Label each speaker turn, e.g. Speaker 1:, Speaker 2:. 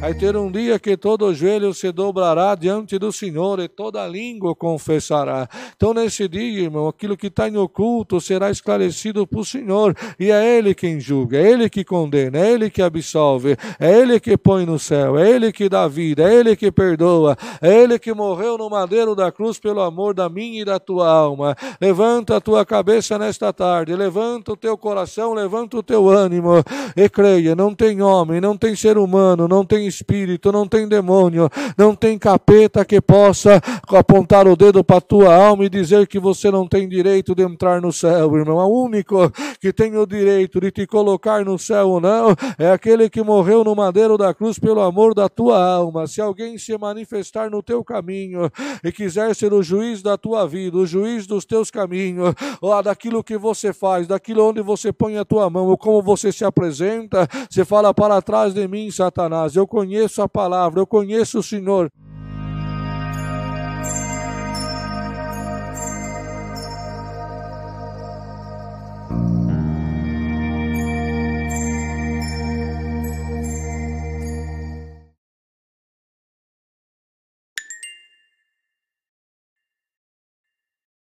Speaker 1: Vai ter um dia que todo joelho se dobrará diante do Senhor e toda língua confessará. Então, nesse dia, irmão, aquilo que está em oculto será esclarecido o Senhor, e é Ele quem julga, é Ele que condena, é Ele que absolve, é Ele que põe no céu, é Ele que dá vida, é Ele que perdoa, é Ele que morreu no madeiro da cruz pelo amor da minha e da tua alma. Levanta a tua cabeça nesta tarde, levanta o teu coração, levanta o teu ânimo e creia: não tem homem, não tem ser humano, não tem espírito, não tem demônio, não tem capeta que possa apontar o dedo para a tua alma e dizer que você não tem direito de entrar no céu, irmão. O único que tem o direito de te colocar no céu ou não é aquele que morreu no madeiro da cruz pelo amor da tua alma. Se alguém se manifestar no teu caminho e quiser ser o juiz da tua vida, o juiz dos teus caminhos, ou daquilo que você faz, daquilo onde você põe a tua mão, ou como você se apresenta, você fala para trás de mim, Satanás. Eu conheço a palavra, eu conheço o Senhor.